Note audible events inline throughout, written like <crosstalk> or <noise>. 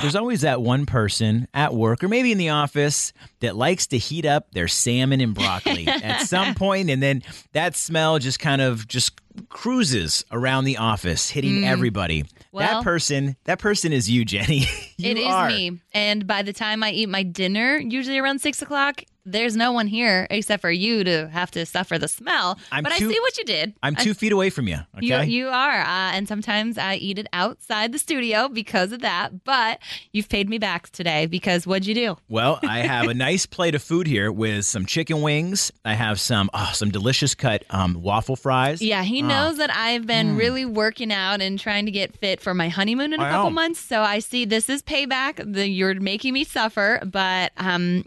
There's always that one person at work or maybe in the office that likes to heat up their salmon and broccoli at <laughs> some point, and then that smell just kind of just cruises around the office, hitting mm. everybody. that person, that person is you, Jenny. <laughs> you It is are. me. And by the time I eat my dinner, usually around 6 o'clock, there's no one here except for you to have to suffer the smell. I'm but too- I see what you did. I'm I two feet away from you. Okay. You, you are. Uh, and sometimes I eat it outside the studio because of that. But you've paid me back today because what'd you do? Well, <laughs> I have a nice plate of food here with some chicken wings. I have some oh, some delicious cut um, waffle fries. Yeah, he Ah. knows that I've been really working out and trying to get fit for my honeymoon in a I couple know. months. So I see this is payback. The, you're making me suffer. But um,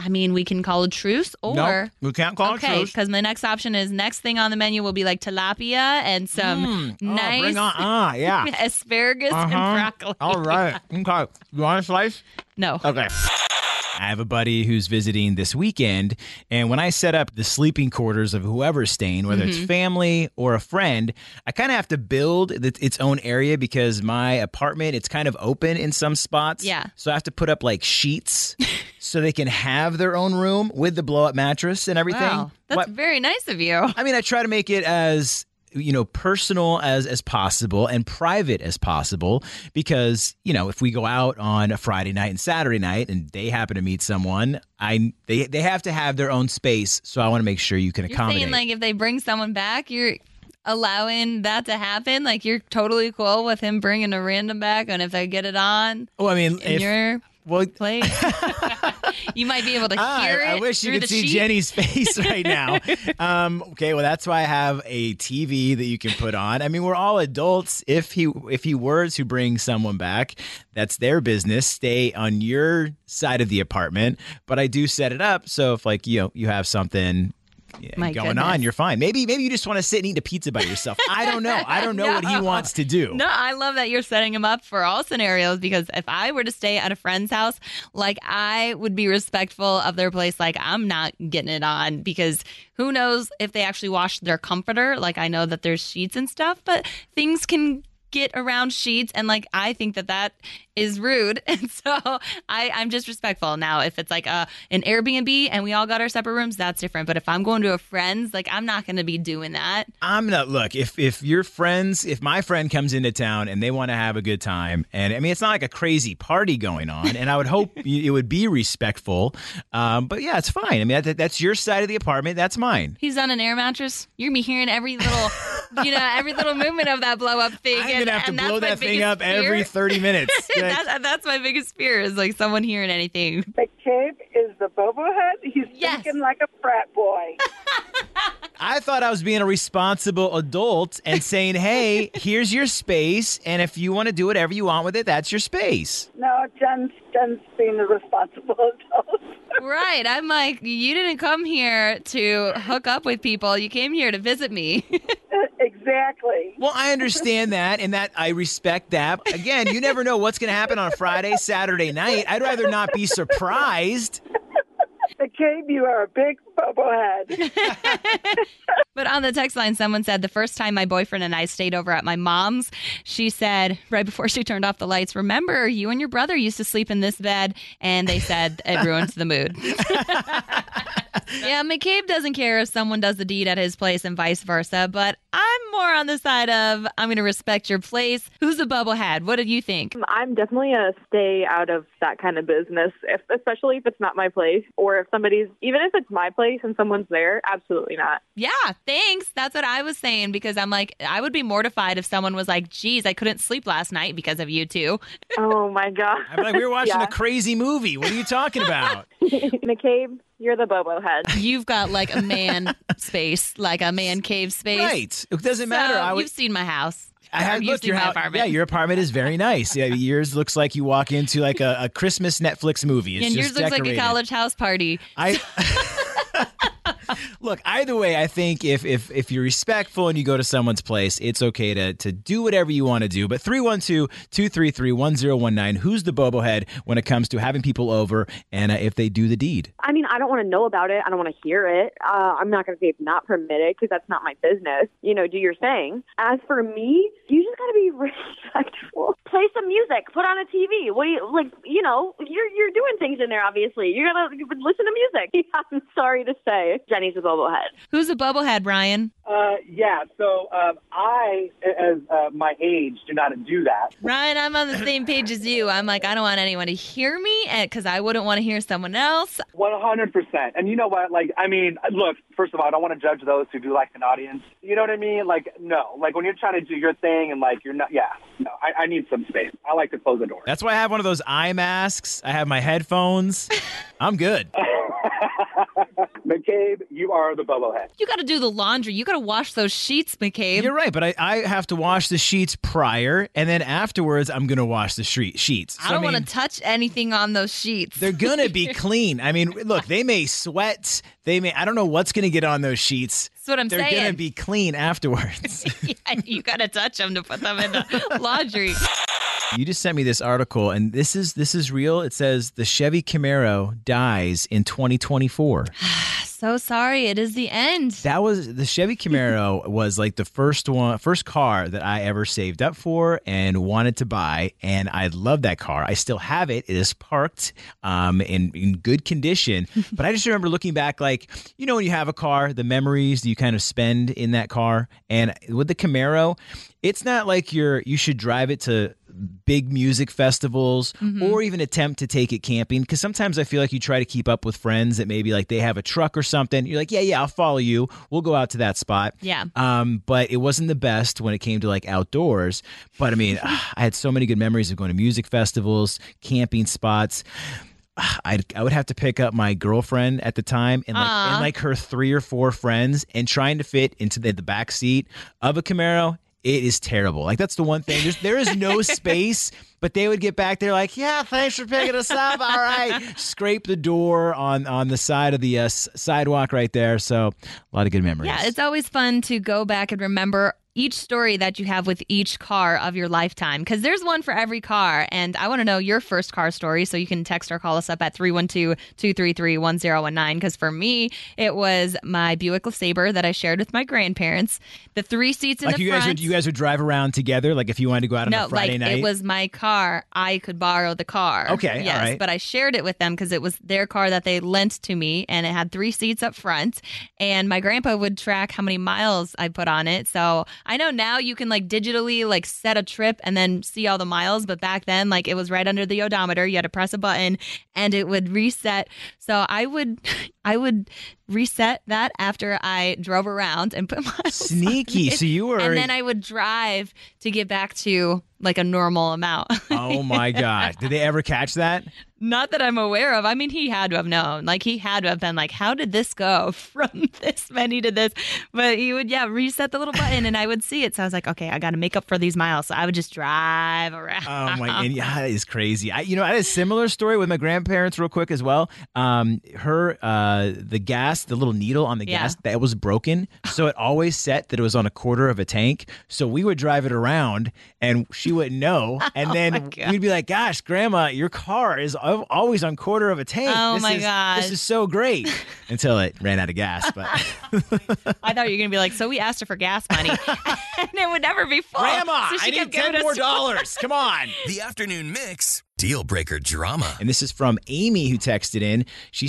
I mean, we can call a truce or. no, we can't call Okay, truce. because my next option is next thing on the menu will be like tilapia and some Oh, nice bring on, ah, yeah. <laughs> asparagus and Uh-huh. broccoli. All right. <laughs> Okay. You want a slice? No. Okay. I have a buddy who's visiting this weekend, and when I set up the sleeping quarters of whoever's staying, whether Mm-hmm. it's family or a friend, I kind of have to build th- its own area because my apartment it's kind of open in some spots. Yeah. so I have to put up like sheets <laughs> so they can have their own room with the blow up mattress and everything. Wow. That's What- very nice of you. I mean, I try to make it as you know personal as as possible and private as possible because you know if we go out on a Friday night and Saturday night and they happen to meet someone, I they they have to have their own space. So I want to make sure you can You're accommodate. saying like if they bring someone back, you're allowing that to happen. Like you're totally cool with him bringing a random back, and if they get it on oh, I mean, in if, your well. place, <laughs> you might be able to <laughs> Ah, hear I, it. I wish you could see sheet. Jenny's face <laughs> right now. um, okay, well that's why I have a TV that you can put on. I mean, we're all adults. If he if he were to bring someone back, that's their business. Stay on your side of the apartment. But I do set it up so if like you know you have something. Yeah, My going on, you're fine. Maybe, maybe you just want to sit and eat a pizza by yourself. I don't know. I don't <laughs> know what he wants to do. No, I love that you're setting him up for all scenarios because if I were to stay at a friend's house, like I would be respectful of their place. Like I'm not getting it on because who knows if they actually washed their comforter. Like I know that there's sheets and stuff, but things can get around sheets and like I think that that is rude. <laughs> And so I I'm just respectful. Now if it's like a an Airbnb and we all got our separate rooms that's different. But if I'm going to a friend's like I'm not going to be doing that. I'm not look if if your friends if my friend comes into town and they want to have a good time and I mean it's not like a crazy party going on and I would hope <laughs> it would be respectful um, but yeah it's fine. I mean that, that's your side of the apartment that's mine. He's on an air mattress. You're gonna be hearing every little, <laughs> you know, every little movement of that blow up thing. I'm and, gonna have to blow that thing biggest up every 30 minutes <laughs> Like, that, that's my biggest fear is like someone hearing anything. McCabe is the bobo head. He's Yes. thinking like a frat boy. <laughs> I thought I was being a responsible adult and saying <laughs> hey here's your space and if you want to do whatever you want with it that's your space No, Jen's, Jen's being the responsible <laughs> adult. Right. I'm like, you didn't come here to hook up with people. You came here to visit me. <laughs> exactly. Well, I understand that, and that I respect that. Again, you never know what's going to happen on Friday, Saturday night. I'd rather not be surprised. McCabe, you are a big bubblehead. <laughs> <laughs> But on the text line, someone said the first time my boyfriend and I stayed over at my mom's, she said right before she turned off the lights, "Remember, you and your brother used to sleep in this bed," and they said it <laughs> ruins the mood. yeah, McCabe doesn't care if someone does the deed at his place and vice versa, but I'm more on the side of I'm going to respect your place. Who's the bubblehead? What did you think? Um, I'm definitely a stay out of that kind of business, if, especially if it's not my place or if somebody's, even if it's my place and someone's there, absolutely not. Yeah, thanks. That's what I was saying because I'm like, I would be mortified if someone was like, geez, I couldn't sleep last night because of you two. <laughs> Oh my God. I'm like, we were watching Yeah. a crazy movie. What are you talking about? <laughs> McCabe, you're the Bobo head. You've got like a man <laughs> space, like a man cave space. right. It doesn't matter. I would. you've seen my house. I Or had you've look seen your my house. apartment. Yeah, your apartment is very nice. Yeah, yours looks like you walk into like a, a Christmas Netflix movie. It's and yours looks decorated. like a college house party. I <laughs> <laughs> Look, either way, I think if if if you're respectful and you go to someone's place, it's okay to to do whatever you want to do. But 312-233-1019, who's the bobo head when it comes to having people over and uh, if they do the deed? I mean, I don't want to know about it. I don't want to hear it. Uh, I'm not going to say it's not permitted because that's not my business. You know, do your thing. As for me, you just got to be <laughs> respectful. Play some music. Put on a TV. What do you like? You know, you're you're doing things in there. Obviously, you're gonna listen to music. <laughs> I'm sorry to say, Jenny's a bobblehead. Who's a bubblehead, Ryan? Uh, yeah. So um, I, as uh, my age, do not do that. Ryan, I'm on the same page as you. I'm like, I don't want anyone to hear me because I wouldn't want to hear someone else. One hundred percent. And you know what? Like, I mean, look. First of all, I don't want to judge those who do like an audience. You know what I mean? Like, no. Like when you're trying to do your thing and like you're not. Yeah. No. I, I need some space. I like to close the door. That's why I have one of those eye masks. I have my headphones. <laughs> I'm good. <laughs> McCabe, you are the bobo head. You got to do the laundry. You got to wash those sheets, McCabe. You're right, but I, I have to wash the sheets prior, and then afterwards, I'm going to wash the street sheets. So, I don't mean, want to touch anything on those sheets. They're going to be <laughs> clean. I mean, look, they may sweat. They may, I don't know what's going to get on those sheets. That's what I'm saying. They're saying. going to be clean afterwards. <laughs> yeah, you got to touch them to put them in the <laughs> laundry. you just sent me this article, and this is this is real. It says the Chevy Camaro dies in 2024. <sighs> <sighs> <sighs> So sorry, it is the end. That was the Chevy Camaro <laughs> was like the first one, first car that I ever saved up for and wanted to buy, and I love that car. I still have it. It is parked um, in in good condition. <laughs> but I just remember looking back, like you know, when you have a car, the memories that you kind of spend in that car, and with the Camaro, it's not like you're you should drive it to big music festivals or even attempt to take it camping because sometimes I feel like you try to keep up with friends that maybe like they have a truck or something. You're like, yeah, yeah, I'll follow you. We'll go out to that spot. Yeah. Um, but it wasn't the best when it came to like outdoors. But I mean, <laughs> I had so many good memories of going to music festivals, camping spots. <sighs> I'd, I would have to pick up my girlfriend at the time and like and like her three or four friends and trying to fit into the, the back seat of a Camaro. It is terrible. Like that's the one thing. There's there is no <laughs> space. But they would get back there like, yeah, thanks for picking us up. All right, scrape the door on on the side of the uh, sidewalk right there. So a lot of good memories. Yeah, it's always fun to go back and remember each story that you have with each car of your lifetime because there's one for every car. And I want to know your first car story. So you can text or call us up at 312 233 1019. Because for me, it was my Buick LeSabre that I shared with my grandparents. The three seats in like the you front. guys would you guys would drive around together. Like if you wanted to go out on no, a Friday like night. it was my car. I could borrow the car. Okay, all yes, right. but I shared it with them because it was their car that they lent to me, and it had three seats up front. And my grandpa would track how many miles I put on it. So I know now you can like digitally like set a trip and then see all the miles, but back then like it was right under the odometer. You had to press a button, and it would reset. So I would, <laughs> I would reset that after I drove around and put <laughs> on Sneaky. So you were and then I would drive to get back to like a normal amount. <laughs> Oh my god. Did they ever catch that? Not that I'm aware of. I mean, he had to have known. Like he had to have been like, how did this go <laughs> from this many to this? But he would, yeah, reset the little button and I would see it. So I was like, okay, I got to make up for these miles. So I would just drive around. Oh my! And yeah, that is crazy. I, you know, I had a similar story with my grandparents, real quick as well. Um, her, uh, the gas, the little needle on the Yeah. gas, that was broken, so it always set that it was on a quarter of a tank. So we would drive it around, and she wouldn't know, <laughs> oh and Oh then God. we'd be like, "Gosh, Grandma, your car is always on quarter of a tank. Oh this my is, gosh. this is so great." <laughs> Until it ran out of gas, but <laughs> I thought you were going to be like, so we asked her for gas money and it would never be full. Grandma, So she I need ten more dollars. Come on. The afternoon mix. Deal breaker drama. And this is from Amy who texted in. She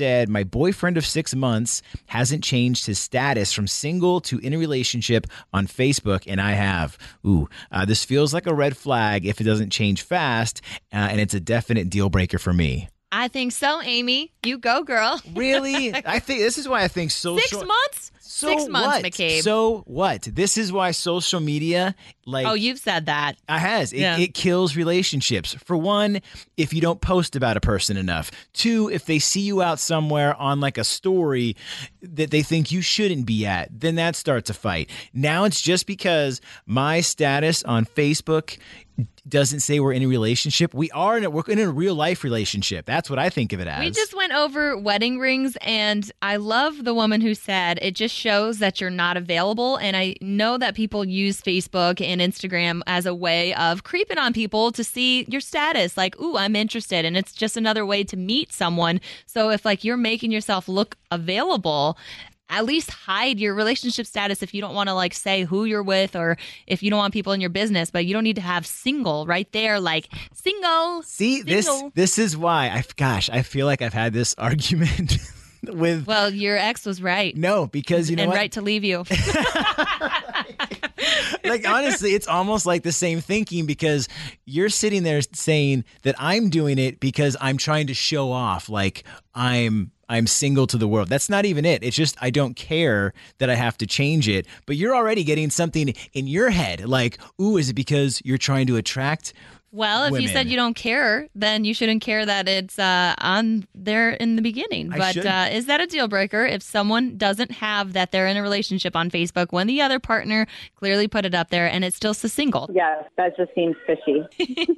Said my boyfriend of six months hasn't changed his status from single to in a relationship on Facebook, and I have. Ooh, uh, this feels like a red flag if it doesn't change fast, uh, and it's a definite deal breaker for me. I think so, Amy. You go, girl. Really, <laughs> I think this is why I think social. Six months? So Six months, what? McCabe. So what? This is why social media, like, oh, you've said that. I has. It, Yeah. it kills relationships. For one, if you don't post about a person enough. Two, if they see you out somewhere on like a story that they think you shouldn't be at, then that starts a fight. Now it's just because my status on Facebook doesn't say we're in a relationship. We are in a, we're in a real life relationship. That's what I think of it as. We just went over wedding rings, and I love the woman who said it just shows that you're not available. And I know that people use Facebook and Instagram as a way of creeping on people to see your status, like, ooh, I'm interested. And it's just another way to meet someone. So if like you're making yourself look available, at least hide your relationship status if you don't want to like say who you're with or if you don't want people in your business but you don't need to have single right there like single See, this this is why I gosh, I feel like I've had this <laughs> argument with well your ex was right. No, because you know and what? right to leave you. <laughs> <laughs> Like honestly, it's almost like the same thinking because you're sitting there saying that I'm doing it because I'm trying to show off like I'm I'm single to the world. That's not even it. It's just I don't care that I have to change it. But you're already getting something in your head like, "Ooh, is it because you're trying to attract well if you said you don't care then you shouldn't care that it's uh, on there in the beginning I but uh, is that a deal breaker if someone doesn't have that they're in a relationship on facebook when the other partner clearly put it up there and it still says single Yes, that just seems fishy.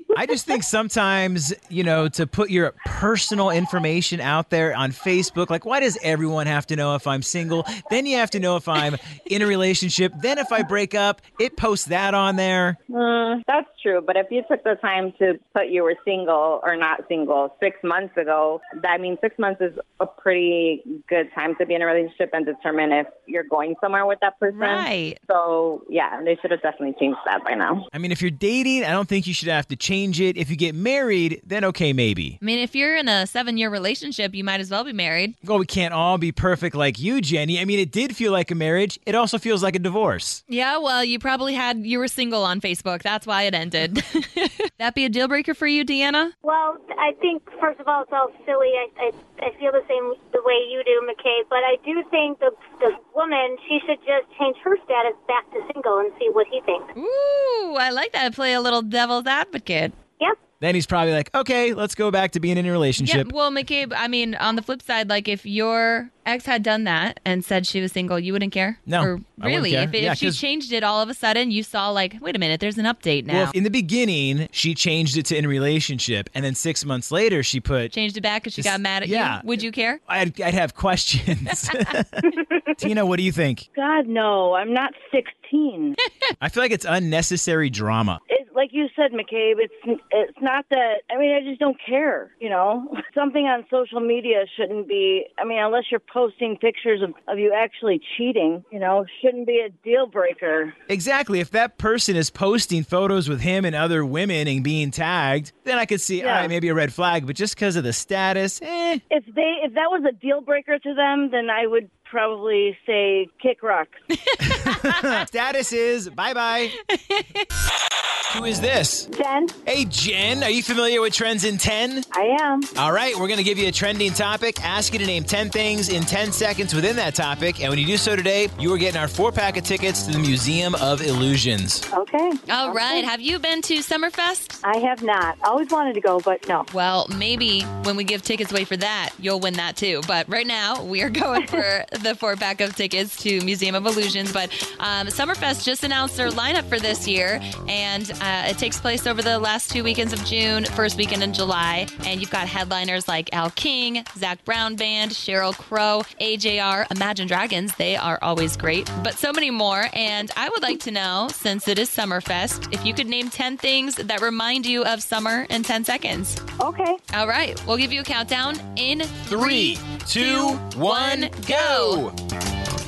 <laughs> I just think sometimes, you know, to put your personal information out there on Facebook, like, why does everyone have to know if I'm single? Then you have to know if I'm in a relationship. Then if I break up, it posts that on there. Mm, that's true, but if you took the time to put you were single or not single six months ago, that means six months is a pretty good time to be in a relationship and determine if you're going somewhere with that person. right So yeah, they should have definitely changed that by now. I mean, if you're dating, I don't think you should have to change it. If you get married, then okay, maybe. I mean, if you're in a seven year relationship, you might as well be married. Well, we can't all be perfect like you, Jenny. I mean, it did feel like a marriage. It also feels like a divorce. Yeah, well, you probably had, you were single on Facebook. That's why it ended. <laughs> that be a deal breaker for you, Deanna? Well, I think first of all, it's all silly. I, I I feel the same the way you do, McKay. But I do think the the woman she should just change her status back to single and see what he thinks. Ooh, I like that. Play a little devil's advocate. Yep. Then he's probably like, okay, let's go back to being in a Yeah, relationship. well, McCabe, I mean, on the flip side, like if your ex had done that and said she was single, you wouldn't care? No, Or I really? care. If, it, Yeah, if she 'cause- changed it all of a sudden, you saw like, wait a minute, there's an update now. Well, in the beginning, she changed it to in a relationship, and then six months later, she put Changed it back because she got mad at yeah. you. Would you care? I'd, I'd have questions. <laughs> <laughs> Tina, what do you think? God, no, I'm not 16. <laughs> I feel like it's unnecessary drama. It, like you said, McCabe, it's it's not that. I mean, I just don't care. You know, <laughs> something on social media shouldn't be. I mean, unless you're posting pictures of, of you actually cheating, you know, shouldn't be a deal breaker. Exactly. If that person is posting photos with him and other women and being tagged, then I could see, all Yeah. right, maybe a red flag. But just because of the status, eh. If they if that was a deal breaker to them, then I would probably say kick rocks. <laughs> status is bye bye. <laughs> Who is this? Jen, Hey, Jen, are you familiar with Trends in 10? I am. All right, we're going to give you a trending topic, ask you to name 10 things in 10 seconds within that topic. And when you do so today, you are getting our four pack of tickets to the Museum of Illusions. Okay. All right. Have you been to Summerfest? I have not. Always wanted to go, but no. Well, maybe when we give tickets away for that, you'll win that too. But right now, we are <laughs> going for the four pack of tickets to Museum of Illusions. But um, Summerfest just announced their lineup for this year, and Uh, it takes place over the last two weekends of June, first weekend in July. And you've got headliners like Al King, Zac Brown Band, Sheryl Crow, AJR, Imagine Dragons. They are always great, but so many more. And I would like to know, since it is Summerfest, if you could name 10 things that remind you of summer in 10 seconds. Okay. All right, we'll give you a countdown in Three, two, one, go.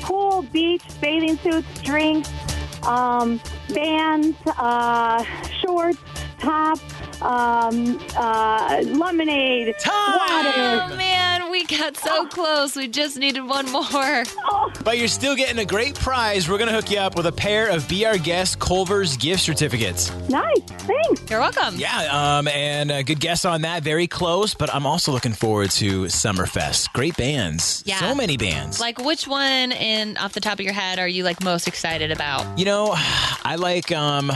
Pool, beach, bathing suits, drinks, um, bands, uh, shorts, top, um, uh, lemonade, Time! Oh water. man, we got so close. We just needed one more. But you're still getting a great prize. We're going to hook you up with a pair of Be Our Guest Culver's gift certificates. Nice. Thanks. You're welcome. Yeah, um, and a good guess on that. Very close, but I'm also looking forward to Summerfest. Great bands. Yeah. So many bands. Like which one in off the top of your head are you like most excited about? You know, I like um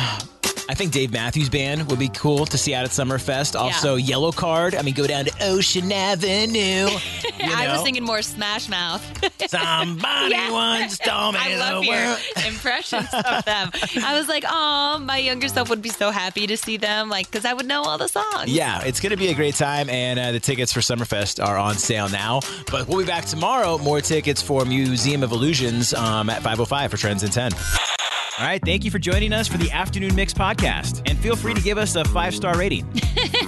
I think Dave Matthews Band would be cool to see out at Summerfest. Also, Yellowcard. I mean, go down to Ocean Avenue. <laughs> You I was thinking more Smash Mouth. <laughs> Somebody Yeah. once told me I love your world. <laughs> impressions of them. I was like, oh, my younger self would be so happy to see them, like, because I would know all the songs. Yeah, it's going to be a great time, and uh, the tickets for Summerfest are on sale now. But we'll be back tomorrow. More tickets for Museum of Illusions um, at 505 for Trends in 10. All right, thank you for joining us for the Afternoon Mix podcast. And feel free to give us a five star rating. <laughs>